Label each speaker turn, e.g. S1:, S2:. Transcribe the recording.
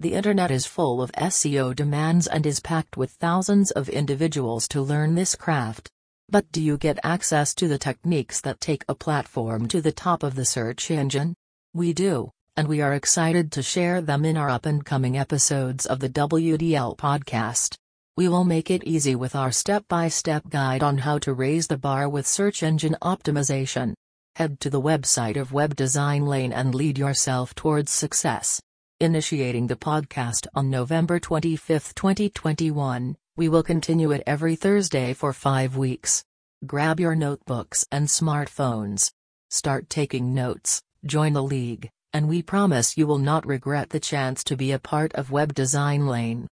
S1: The internet is full of SEO demands and is packed with thousands of individuals to learn this craft. But do you get access to the techniques that take a platform to the top of the search engine? We do, and we are excited to share them in our up and coming episodes of the WDL podcast. We will make it easy with our step by step guide on how to raise the bar with search engine optimization. Head to the website of Web Design Lane and lead yourself towards success. Initiating the podcast on November 25, 2021, we will continue it every Thursday for five weeks. Grab your notebooks and smartphones. Start taking notes, join the league, and we promise you will not regret the chance to be a part of Web Design Lane.